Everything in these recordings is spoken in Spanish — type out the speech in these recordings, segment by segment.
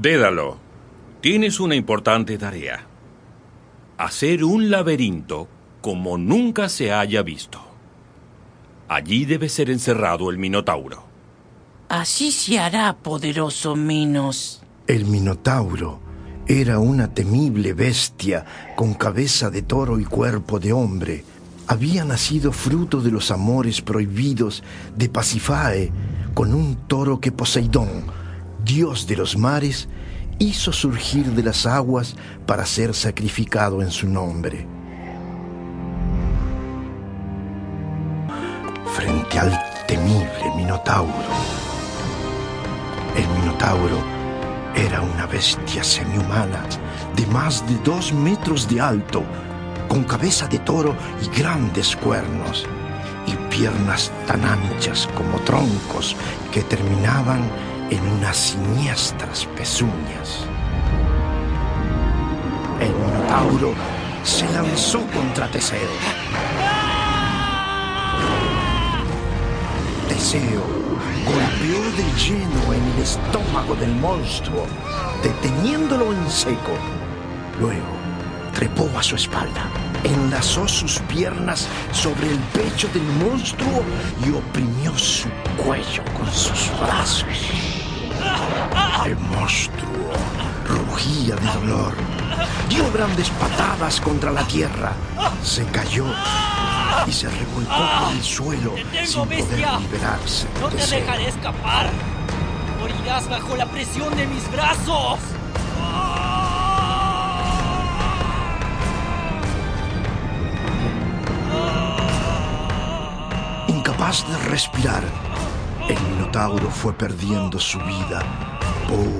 Dédalo, tienes una importante tarea. Hacer un laberinto como nunca se haya visto. Allí debe ser encerrado el Minotauro. Así se hará, poderoso Minos. El Minotauro era una temible bestia con cabeza de toro y cuerpo de hombre. Había nacido fruto de los amores prohibidos de Pasifae con un toro que Poseidón, dios de los mares, hizo surgir de las aguas para ser sacrificado en su nombre. Frente al temible Minotauro, el Minotauro era una bestia semihumana de más de dos metros de alto, con cabeza de toro y grandes cuernos, y piernas tan anchas como troncos que terminaban en unas siniestras pezuñas. El Minotauro se lanzó contra Teseo. Teseo golpeó de lleno en el estómago del monstruo, deteniéndolo en seco. Luego trepó a su espalda, enlazó sus piernas sobre el pecho del monstruo y oprimió su cuello con sus brazos. De dolor, dio grandes patadas contra la tierra, se cayó y se revolcó por el suelo sin poder liberarse. No te dejaré escapar. Morirás bajo la presión de mis brazos. Incapaz de respirar, el Minotauro fue perdiendo su vida poco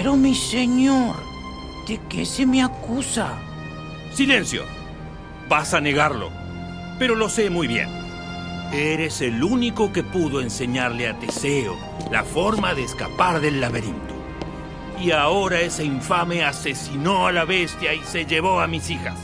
Pero mi señor, ¿de qué se me acusa? Silencio. Vas a negarlo. Pero lo sé muy bien. Eres el único que pudo enseñarle a Teseo la forma de escapar del laberinto. Y ahora ese infame asesinó a la bestia y se llevó a mis hijas.